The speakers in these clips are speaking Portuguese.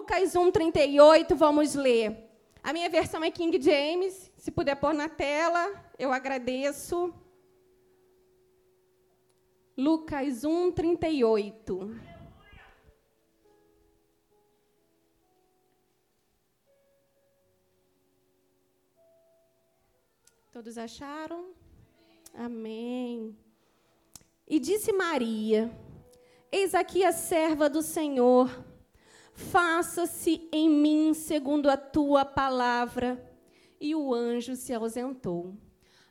Lucas 1:38, vamos ler. A minha versão é King James, se puder pôr na tela, eu agradeço. Lucas 1:38. Todos acharam? Amém. E disse Maria: Eis aqui a serva do Senhor, faça-se em mim segundo a tua palavra. E o anjo se ausentou.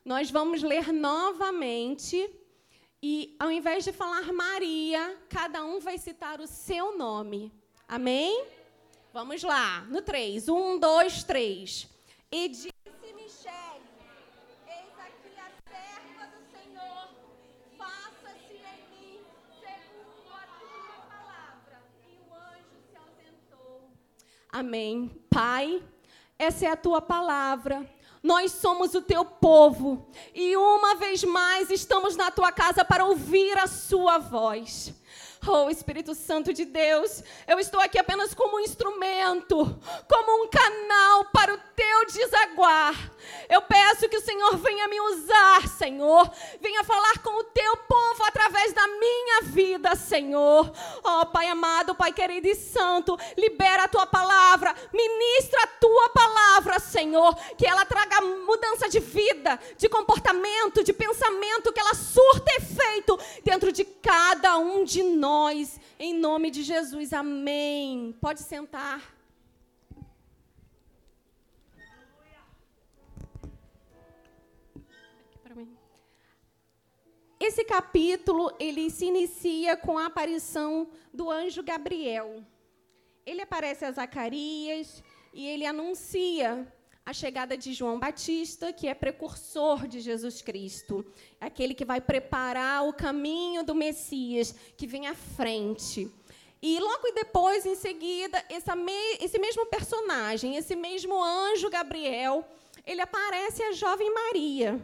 Nós vamos ler novamente, e ao invés de falar Maria, cada um vai citar o seu nome. Amém? Vamos lá, no 3. 1, 2, 3. E disse Amém. Pai, essa é a tua palavra. Nós somos o teu povo e uma vez mais estamos na tua casa para ouvir a sua voz. Oh, Espírito Santo de Deus, eu estou aqui apenas como um instrumento, como um canal para o teu desaguar. Eu peço que o Senhor venha me usar, Senhor. Venha falar com o teu povo através da minha vida, Senhor. Oh, Pai amado, Pai querido e santo, libera a tua palavra, ministra a tua palavra, Senhor. Que ela traga mudança de vida, de comportamento, de pensamento, que ela surta efeito dentro de cada um de nós. Em nome de Jesus, amém. Pode sentar. Esse capítulo ele se inicia com a aparição do anjo Gabriel. Ele aparece a Zacarias e ele anuncia a chegada de João Batista, que é precursor de Jesus Cristo, aquele que vai preparar o caminho do Messias, que vem à frente. E logo depois, em seguida, esse mesmo personagem, esse mesmo anjo Gabriel, ele aparece a jovem Maria.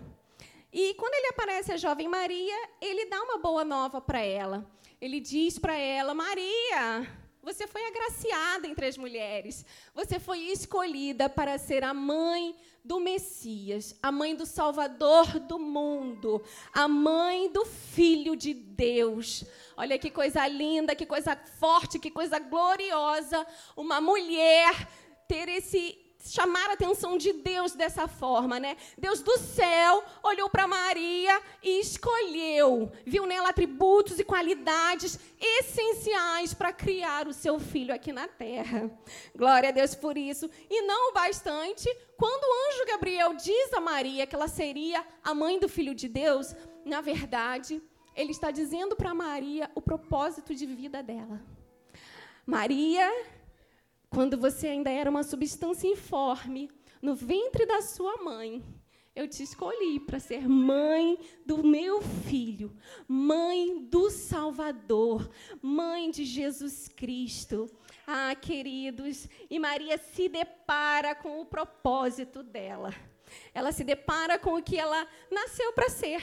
E quando ele aparece a jovem Maria, ele dá uma boa nova para ela. Ele diz para ela: Maria, você foi agraciada entre as mulheres. Você foi escolhida para ser a mãe do Messias, a mãe do Salvador do mundo, a mãe do Filho de Deus. Olha que coisa linda, que coisa forte, que coisa gloriosa. Uma mulher ter esse chamar a atenção de Deus dessa forma, né? Deus do céu olhou para Maria e escolheu, viu nela atributos e qualidades essenciais para criar o seu filho aqui na terra. Glória a Deus por isso. E não o bastante, quando o anjo Gabriel diz a Maria que ela seria a mãe do filho de Deus, na verdade, ele está dizendo para Maria o propósito de vida dela. Maria quando você ainda era uma substância informe, no ventre da sua mãe, eu te escolhi para ser mãe do meu filho, mãe do Salvador, mãe de Jesus Cristo. Ah, queridos, e Maria se depara com o propósito dela. Ela se depara com o que ela nasceu para ser.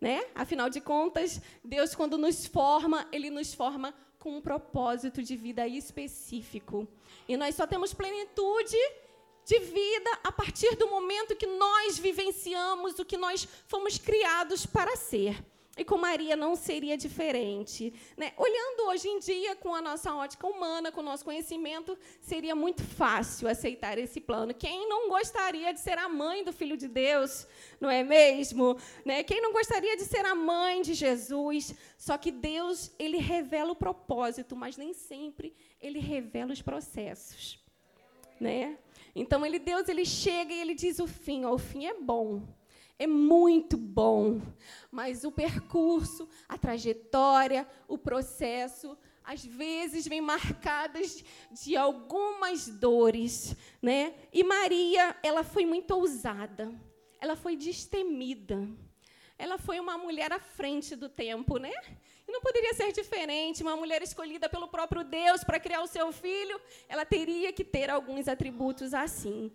Né? Afinal de contas, Deus, quando nos forma, Ele nos forma com um propósito de vida específico. E nós só temos plenitude de vida a partir do momento que nós vivenciamos o que nós fomos criados para ser. E com Maria não seria diferente. Né? Olhando hoje em dia, com a nossa ótica humana, com o nosso conhecimento, seria muito fácil aceitar esse plano. Quem não gostaria de ser a mãe do Filho de Deus, não é mesmo? Né? Quem não gostaria de ser a mãe de Jesus? Só que Deus, ele revela o propósito, mas nem sempre ele revela os processos. Né? Então, ele, Deus ele chega e ele diz o fim. Ó, o fim é bom é muito bom, mas o percurso, a trajetória, o processo, às vezes vem marcadas de algumas dores, né? E Maria, ela foi muito ousada, ela foi destemida, ela foi uma mulher à frente do tempo, né? E não poderia ser diferente, uma mulher escolhida pelo próprio Deus para criar o seu filho, ela teria que ter alguns atributos assim.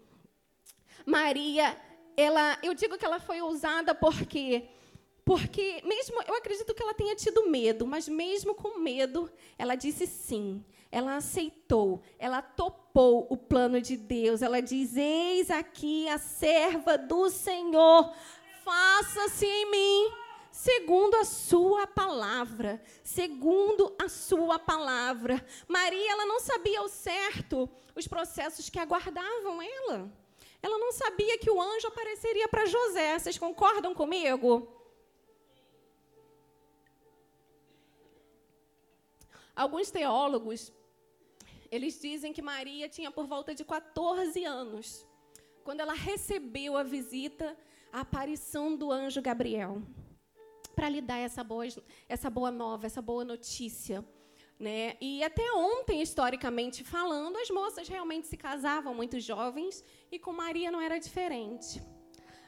Maria, ela, eu digo que ela foi ousada porque porque mesmo eu acredito que ela tenha tido medo, mas mesmo com medo, ela disse sim. ela aceitou, ela topou o plano de Deus. Ela diz: Eis aqui a serva do Senhor, faça-se em mim segundo a sua palavra, segundo a sua palavra. Maria, ela não sabia ao certo os processos que aguardavam ela. Ela não sabia que o anjo apareceria para José. Vocês concordam comigo? Alguns teólogos, eles dizem que Maria tinha por volta de 14 anos, quando ela recebeu a visita, a aparição do anjo Gabriel para lhe dar essa boa, essa boa nova, essa boa notícia. Né? E até ontem, historicamente falando, as moças realmente se casavam muito jovens e com Maria não era diferente.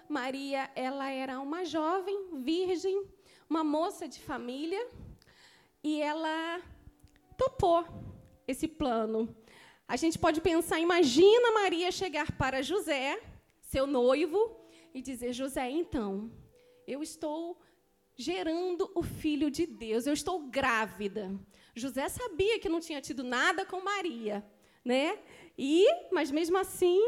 Maria, ela era uma jovem, virgem, uma moça de família, e ela topou esse plano. A gente pode pensar, imagina Maria chegar para José, seu noivo, e dizer: José, então, eu estou gerando o filho de Deus. Eu estou grávida. José sabia que não tinha tido nada com Maria, né? E, mas mesmo assim,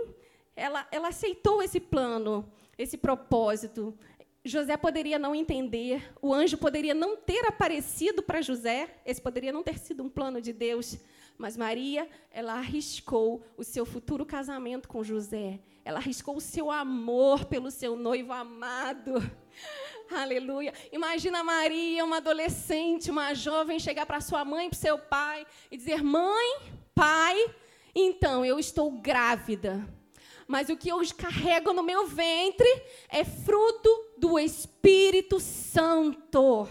ela, ela aceitou esse plano, esse propósito. José poderia não entender, o anjo poderia não ter aparecido para José, esse poderia não ter sido um plano de Deus, mas Maria, ela arriscou o seu futuro casamento com José. Ela arriscou o seu amor pelo seu noivo amado. Aleluia. Imagina Maria, uma adolescente, uma jovem, chegar para sua mãe, para seu pai e dizer: Mãe, pai, então eu estou grávida. Mas o que eu carrego no meu ventre é fruto do Espírito Santo.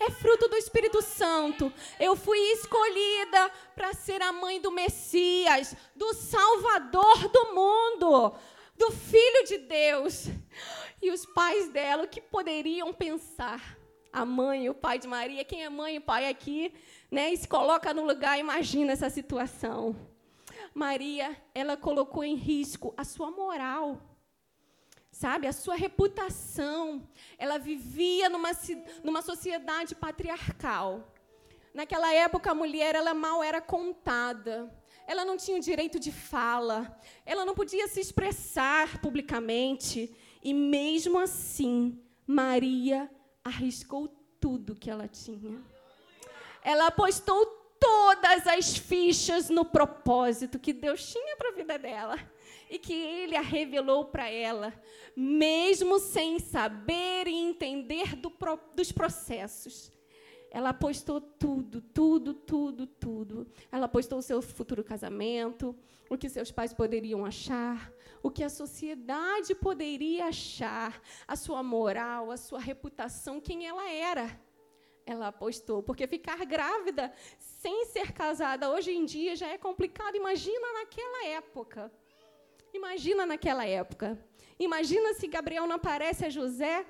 É fruto do Espírito Santo. Eu fui escolhida para ser a mãe do Messias, do Salvador do mundo, do Filho de Deus. E os pais dela, o que poderiam pensar? A mãe e o pai de Maria, quem é mãe e pai aqui, né? E se coloca no lugar, imagina essa situação. Maria, ela colocou em risco a sua moral, sabe, a sua reputação. Ela vivia numa, numa sociedade patriarcal. Naquela época, a mulher ela mal era contada. Ela não tinha o direito de fala. Ela não podia se expressar publicamente. E mesmo assim, Maria arriscou tudo que ela tinha. Ela apostou todas as fichas no propósito que Deus tinha para a vida dela e que ele a revelou para ela, mesmo sem saber e entender do, dos processos. Ela apostou tudo, tudo, tudo, tudo. Ela apostou o seu futuro casamento, o que seus pais poderiam achar, o que a sociedade poderia achar, a sua moral, a sua reputação, quem ela era. Ela apostou, porque ficar grávida sem ser casada hoje em dia já é complicado. Imagina naquela época. Imagina naquela época. Imagina se Gabriel não aparece a José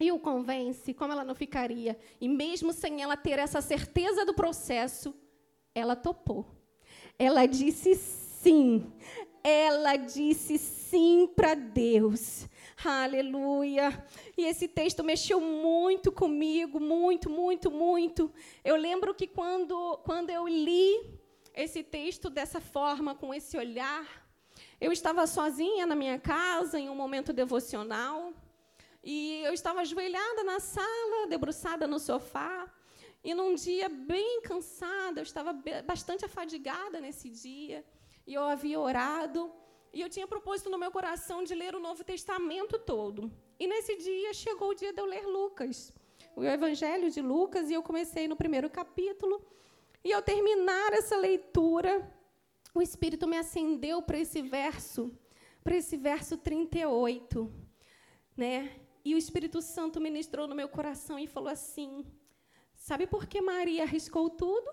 e o convence, como ela não ficaria. E mesmo sem ela ter essa certeza do processo, ela topou. Ela disse sim. Ela disse sim para Deus. Aleluia. E esse texto mexeu muito comigo, muito, muito, muito. Eu lembro que quando, quando eu li esse texto dessa forma, com esse olhar, eu estava sozinha na minha casa, em um momento devocional, e eu estava ajoelhada na sala, debruçada no sofá, e num dia bem cansada, eu estava bastante afadigada nesse dia e eu havia orado, e eu tinha propósito no meu coração de ler o Novo Testamento todo. E nesse dia chegou o dia de eu ler Lucas, o Evangelho de Lucas, e eu comecei no primeiro capítulo. E ao terminar essa leitura, o Espírito me acendeu para esse verso, para esse verso 38, né? E o Espírito Santo ministrou no meu coração e falou assim: Sabe por que Maria arriscou tudo?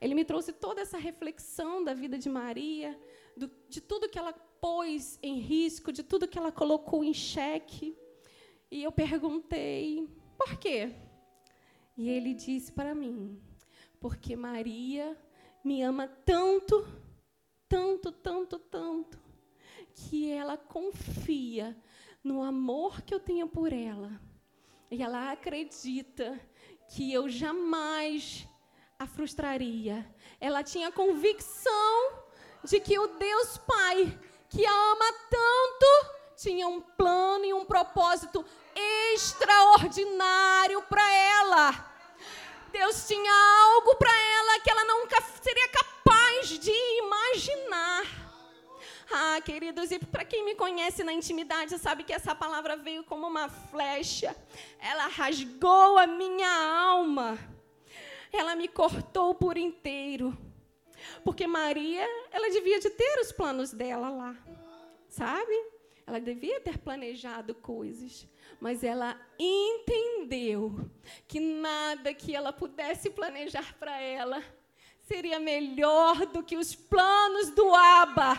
Ele me trouxe toda essa reflexão da vida de Maria, do, de tudo que ela pôs em risco, de tudo que ela colocou em xeque. E eu perguntei, por quê? E ele disse para mim, porque Maria me ama tanto, tanto, tanto, tanto, que ela confia no amor que eu tenho por ela. E ela acredita que eu jamais a frustraria. Ela tinha convicção de que o Deus Pai, que a ama tanto, tinha um plano e um propósito extraordinário para ela. Deus tinha algo para ela que ela nunca seria capaz de imaginar. Ah, queridos, e para quem me conhece na intimidade, sabe que essa palavra veio como uma flecha. Ela rasgou a minha alma. Ela me cortou por inteiro. Porque Maria, ela devia de ter os planos dela lá. Sabe? Ela devia ter planejado coisas mas ela entendeu que nada que ela pudesse planejar para ela seria melhor do que os planos do Abba.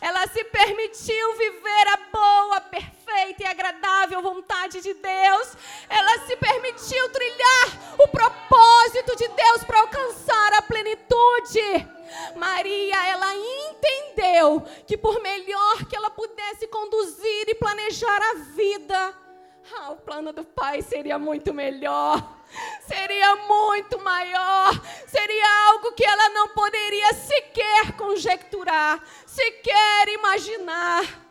Ela se permitiu viver a boa, perfeita e agradável vontade de Deus. Ela se permitiu trilhar o propósito de Deus para alcançar a plenitude. Maria, ela entendeu que por melhor que ela pudesse conduzir e planejar a vida, ah, o plano do Pai seria muito melhor, seria muito maior, que ela não poderia sequer conjecturar, sequer imaginar.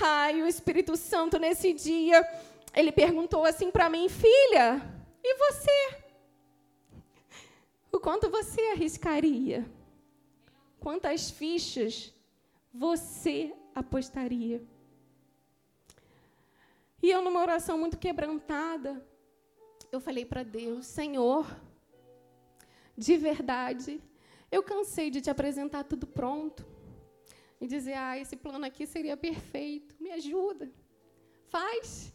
Ai, o Espírito Santo nesse dia, ele perguntou assim para mim, filha, e você? O quanto você arriscaria? Quantas fichas você apostaria? E eu, numa oração muito quebrantada, eu falei para Deus: Senhor, de verdade, eu cansei de te apresentar tudo pronto e dizer: ah, esse plano aqui seria perfeito, me ajuda, faz,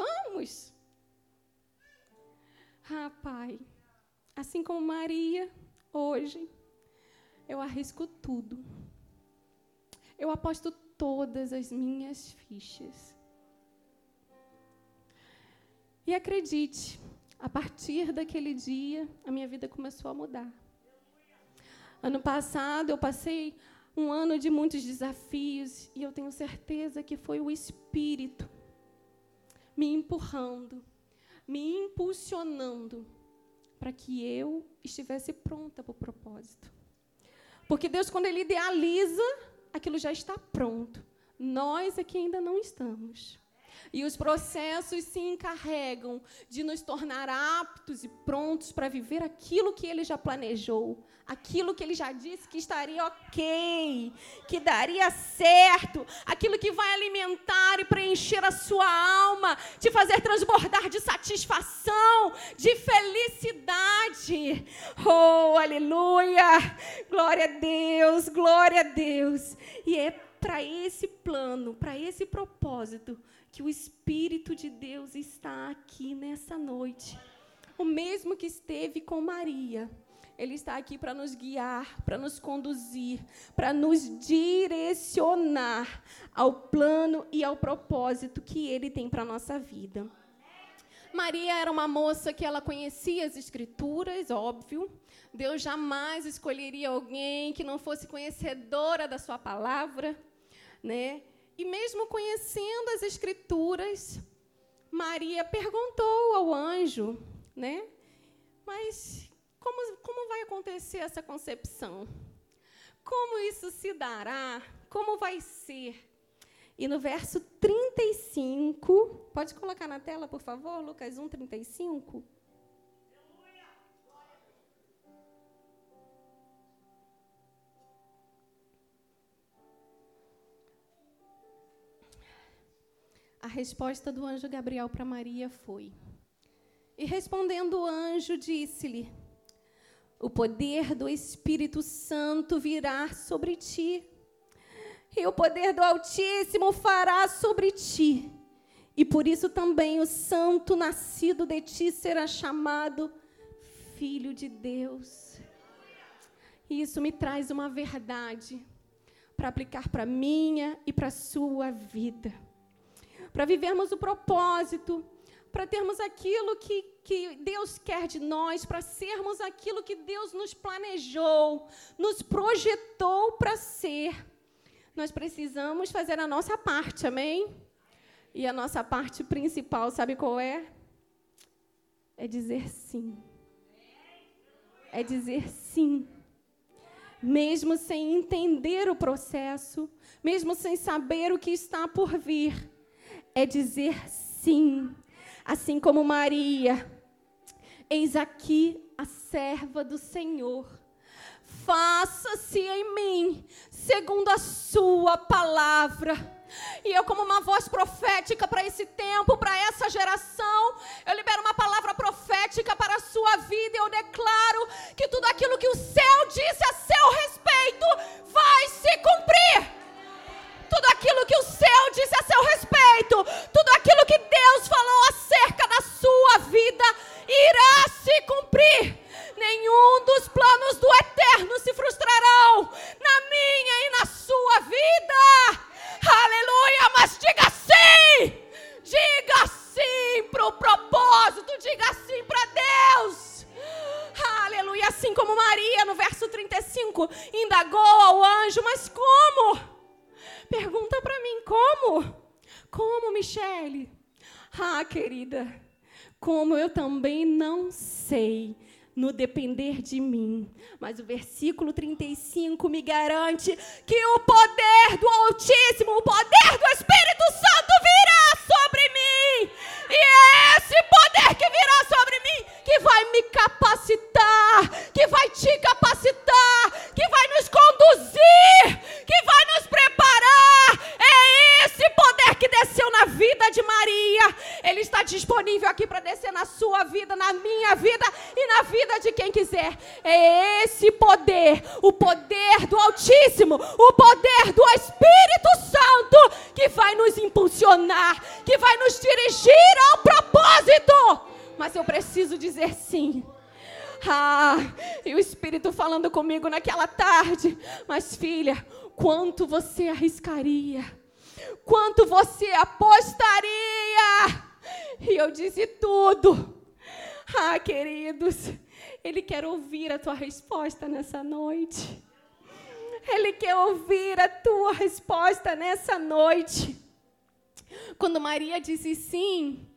vamos. Ah, Pai, assim como Maria, hoje, eu arrisco tudo. Eu aposto todas as minhas fichas. E acredite, a partir daquele dia, a minha vida começou a mudar. Ano passado, eu passei um ano de muitos desafios e eu tenho certeza que foi o Espírito me empurrando, me impulsionando para que eu estivesse pronta para o propósito. Porque Deus, quando Ele idealiza, aquilo já está pronto. Nós é que ainda não estamos. E os processos se encarregam de nos tornar aptos e prontos para viver aquilo que ele já planejou, aquilo que ele já disse que estaria ok, que daria certo, aquilo que vai alimentar e preencher a sua alma, te fazer transbordar de satisfação, de felicidade. Oh, aleluia! Glória a Deus, glória a Deus. E é para esse plano, para esse propósito que o Espírito de Deus está aqui nessa noite. O mesmo que esteve com Maria. Ele está aqui para nos guiar, para nos conduzir, para nos direcionar ao plano e ao propósito que ele tem para a nossa vida. Maria era uma moça que ela conhecia as escrituras, óbvio. Deus jamais escolheria alguém que não fosse conhecedora da sua palavra, né? E mesmo conhecendo as escrituras, Maria perguntou ao anjo, né? Mas como, como vai acontecer essa concepção? Como isso se dará? Como vai ser? E no verso 35, pode colocar na tela, por favor, Lucas 1, 35. Resposta do anjo Gabriel para Maria foi: E respondendo o anjo, disse-lhe: O poder do Espírito Santo virá sobre ti, e o poder do Altíssimo fará sobre ti. E por isso também o santo nascido de ti será chamado Filho de Deus. E isso me traz uma verdade para aplicar para minha e para sua vida para vivermos o propósito, para termos aquilo que, que Deus quer de nós, para sermos aquilo que Deus nos planejou, nos projetou para ser. Nós precisamos fazer a nossa parte, amém? E a nossa parte principal, sabe qual é? É dizer sim. é dizer sim. Mesmo sem entender o processo, mesmo sem saber o que está por vir, é dizer sim. Assim como Maria, eis aqui a serva do Senhor. Faça-se em mim segundo a sua palavra. E eu, como uma voz profética para esse tempo, para essa geração, eu libero uma palavra profética para a sua vida. E eu declaro que tudo aquilo que o céu disse a que o poder do Altíssimo, Mas, filha, quanto você arriscaria? Quanto você apostaria? E eu disse tudo. Ah, queridos, Ele quer ouvir a tua resposta nessa noite. Ele quer ouvir a tua resposta nessa noite. Quando Maria disse sim,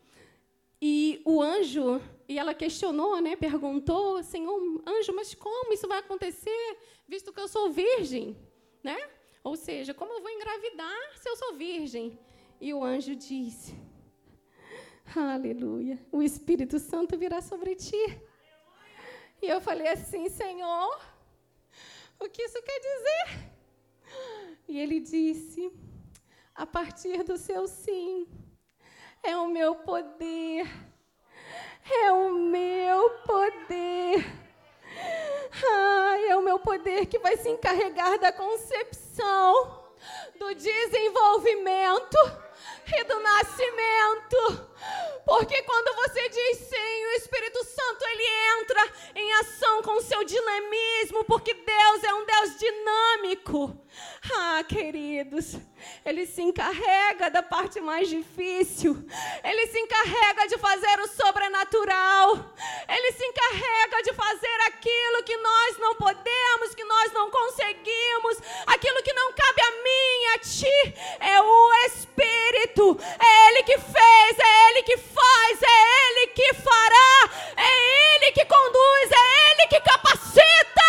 e o anjo, e ela questionou, né? Perguntou, Senhor, anjo, mas como isso vai acontecer, visto que eu sou virgem, né? Ou seja, como eu vou engravidar se eu sou virgem? E o anjo disse: Aleluia, o Espírito Santo virá sobre ti. E eu falei assim: Senhor, o que isso quer dizer? E ele disse: A partir do seu sim, é o meu poder, é o meu poder. Ai, é o meu poder que vai se encarregar da concepção, do desenvolvimento e do nascimento. Porque quando você diz sim, o Espírito Santo ele entra em ação com seu dinamismo, porque Deus é um Deus dinâmico. Ah, queridos, ele se encarrega da parte mais difícil. Ele se encarrega de fazer o sobrenatural. Ele se encarrega de fazer aquilo que nós não podemos, que nós não conseguimos, aquilo que não cabe a mim, a ti. É o Espírito. É ele que fez, é ele que faz, é ele que fará, é ele que conduz, é ele que capacita.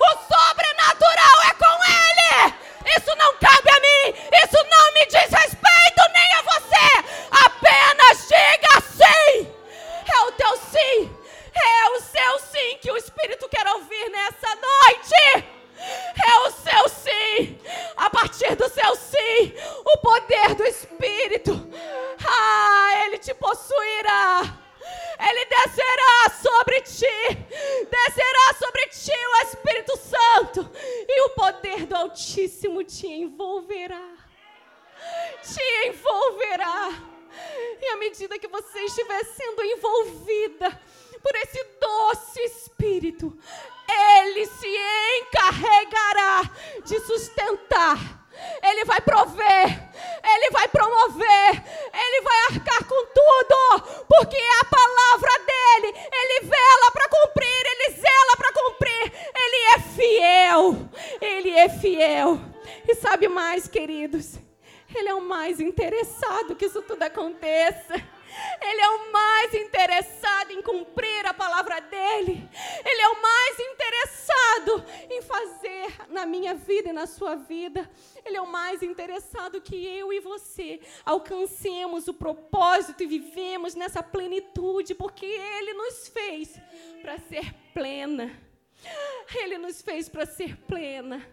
O sobrenatural é com ele. Isso não cabe Isso não me diz respeito nem a você. Apenas diga sim. É o teu sim. É o seu sim que o Espírito quer ouvir nessa noite. É o seu sim. A partir do seu sim, o poder do Espírito. Ah, ele te possuirá. Ele descerá sobre ti, descerá sobre ti o Espírito Santo, e o poder do Altíssimo te envolverá. Te envolverá. E à medida que você estiver sendo envolvida por esse doce Espírito, Ele se encarregará de sustentar ele vai prover, Ele vai promover, Ele vai arcar com tudo, porque é a palavra dele, Ele vela para cumprir, Ele zela para cumprir, Ele é fiel, Ele é fiel. E sabe mais, queridos, Ele é o mais interessado que isso tudo aconteça. Ele é o mais interessado em cumprir a palavra dele. Ele é o mais interessado em fazer na minha vida e na sua vida. Ele é o mais interessado que eu e você alcancemos o propósito e vivemos nessa plenitude, porque ele nos fez para ser plena. Ele nos fez para ser plena,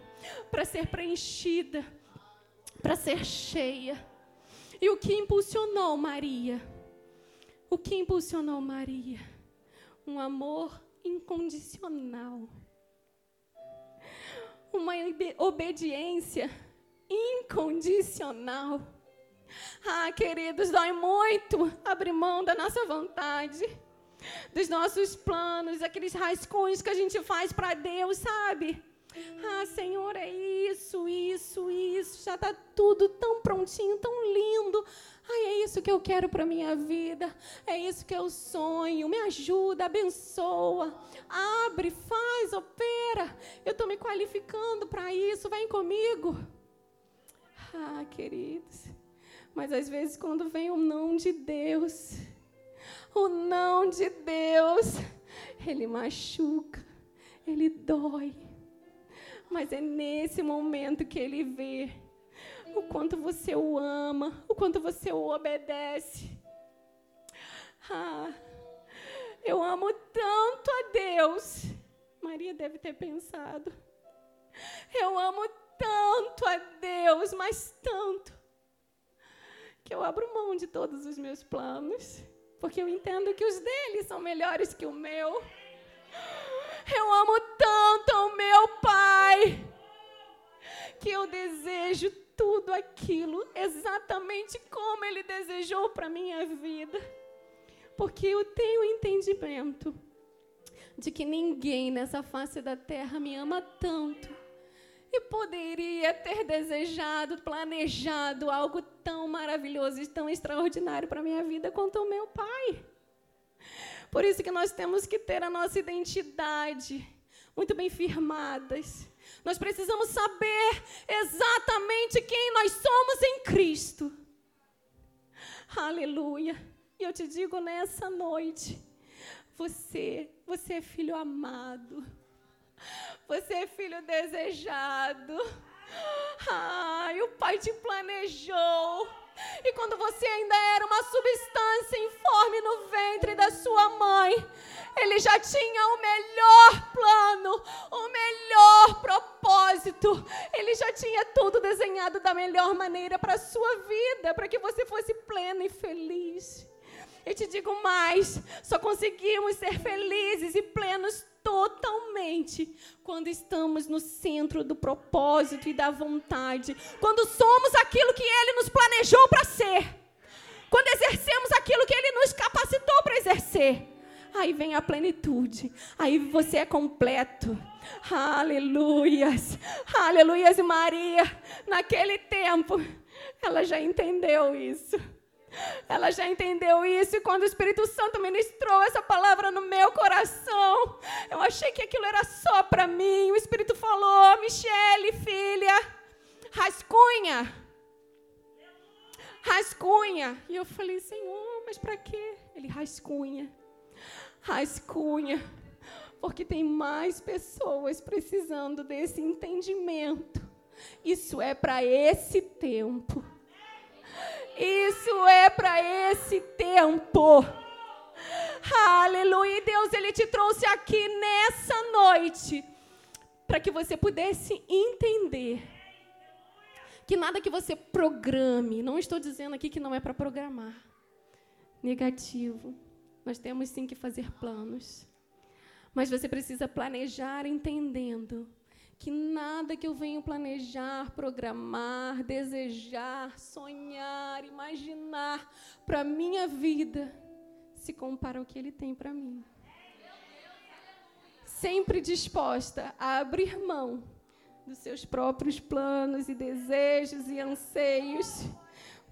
para ser preenchida, para ser cheia. E o que impulsionou Maria? O que impulsionou Maria? Um amor incondicional. Uma obediência incondicional. Ah, queridos, dói muito abrir mão da nossa vontade, dos nossos planos, aqueles rascunhos que a gente faz para Deus, sabe? Ah, Senhor, é isso, isso, isso. Já está tudo tão prontinho, tão lindo. Ai, é isso que eu quero para minha vida. É isso que eu sonho. Me ajuda, abençoa. Abre, faz, opera. Eu estou me qualificando para isso. Vem comigo. Ah, queridos. Mas às vezes, quando vem o não de Deus, o não de Deus, ele machuca, ele dói mas é nesse momento que ele vê o quanto você o ama, o quanto você o obedece. Ah, eu amo tanto a Deus. Maria deve ter pensado. Eu amo tanto a Deus, mas tanto, que eu abro mão de todos os meus planos, porque eu entendo que os dele são melhores que o meu. Eu amo tanto ao meu Pai que eu desejo tudo aquilo exatamente como Ele desejou para minha vida. Porque eu tenho entendimento de que ninguém nessa face da terra me ama tanto e poderia ter desejado, planejado algo tão maravilhoso e tão extraordinário para minha vida quanto o meu pai. Por isso que nós temos que ter a nossa identidade muito bem firmadas. Nós precisamos saber exatamente quem nós somos em Cristo. Aleluia. E eu te digo nessa noite, você, você é filho amado. Você é filho desejado. Ai, o Pai te planejou. E quando você ainda era uma substância informe no ventre da sua mãe, ele já tinha o melhor plano, o melhor propósito. Ele já tinha tudo desenhado da melhor maneira para a sua vida, para que você fosse pleno e feliz. Eu te digo mais: só conseguimos ser felizes e plenos totalmente quando estamos no centro do propósito e da vontade, quando somos aquilo que Ele nos planejou para ser, quando exercemos aquilo que Ele nos capacitou para exercer. Aí vem a plenitude, aí você é completo. Aleluias, aleluias, e Maria, naquele tempo, ela já entendeu isso. Ela já entendeu isso e quando o Espírito Santo ministrou essa palavra no meu coração, eu achei que aquilo era só para mim. O Espírito falou: Michele, filha, rascunha. Rascunha. E eu falei: Senhor, mas para quê? Ele rascunha. Rascunha. Porque tem mais pessoas precisando desse entendimento. Isso é para esse tempo. Isso é para esse tempo. Aleluia. Deus, Ele te trouxe aqui nessa noite para que você pudesse entender que nada que você programe, não estou dizendo aqui que não é para programar. Negativo. Nós temos sim que fazer planos. Mas você precisa planejar entendendo que nada que eu venho planejar, programar, desejar, sonhar, imaginar para minha vida se compara ao que ele tem para mim. Sempre disposta a abrir mão dos seus próprios planos e desejos e anseios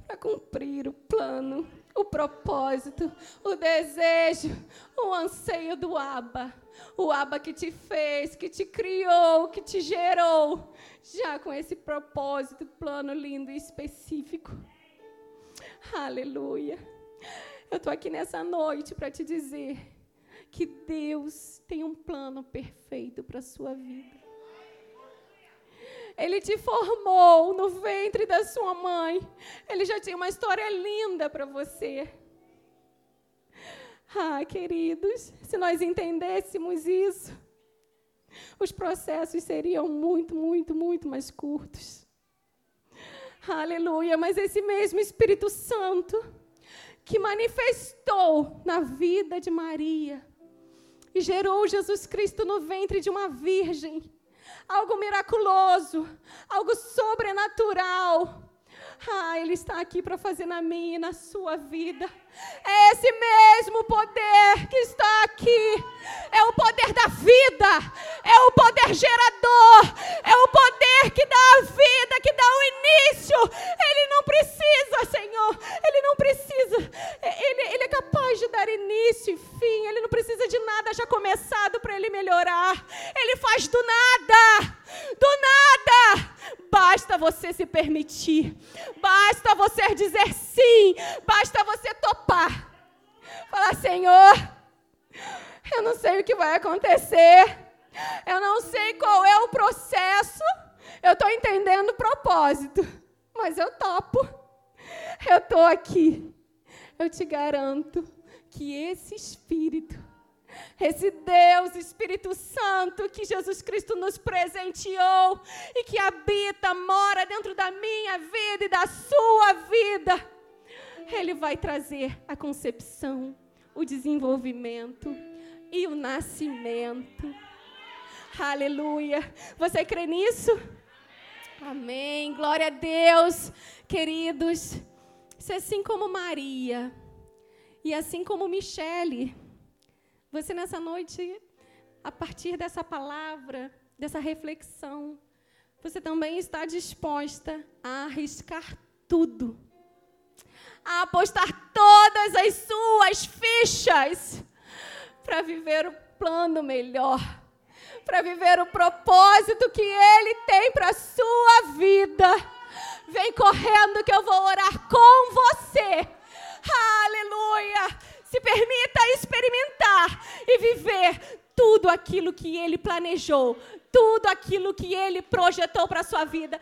para cumprir o plano, o propósito, o desejo, o anseio do Abba o Abba que te fez, que te criou, que te gerou, já com esse propósito, plano lindo e específico. Aleluia. Eu estou aqui nessa noite para te dizer que Deus tem um plano perfeito para a sua vida. Ele te formou no ventre da sua mãe. Ele já tinha uma história linda para você. Ah, queridos, se nós entendêssemos isso, os processos seriam muito, muito, muito mais curtos. Aleluia, mas esse mesmo Espírito Santo que manifestou na vida de Maria e gerou Jesus Cristo no ventre de uma virgem, algo miraculoso, algo sobrenatural. Ah, Ele está aqui para fazer na minha e na sua vida. É esse mesmo poder que está aqui. É o poder da vida. É o poder gerador. É o poder que dá a vida, que dá o início. Ele não precisa, Senhor. Ele não precisa. Ele, ele é capaz de dar início e fim. Ele não precisa de nada já começado para ele melhorar. Ele faz do nada. Do nada. Basta você se permitir. Basta você dizer sim. Basta você topar. Falar, Senhor, eu não sei o que vai acontecer. Eu não sei qual é o processo. Eu estou entendendo o propósito. Mas eu topo. Eu estou aqui. Eu te garanto que esse Espírito esse Deus, Espírito Santo, que Jesus Cristo nos presenteou e que habita, mora dentro da minha vida e da sua vida. Ele vai trazer a concepção, o desenvolvimento e o nascimento. Aleluia. Você crê nisso? Amém. Glória a Deus, queridos. Isso é assim como Maria e assim como Michele. Você nessa noite, a partir dessa palavra, dessa reflexão, você também está disposta a arriscar tudo, a apostar todas as suas fichas para viver o plano melhor, para viver o propósito que Ele tem para a sua vida. Vem correndo que eu vou orar com você. Aleluia! Se permita experimentar e viver tudo aquilo que ele planejou, tudo aquilo que ele projetou para a sua vida.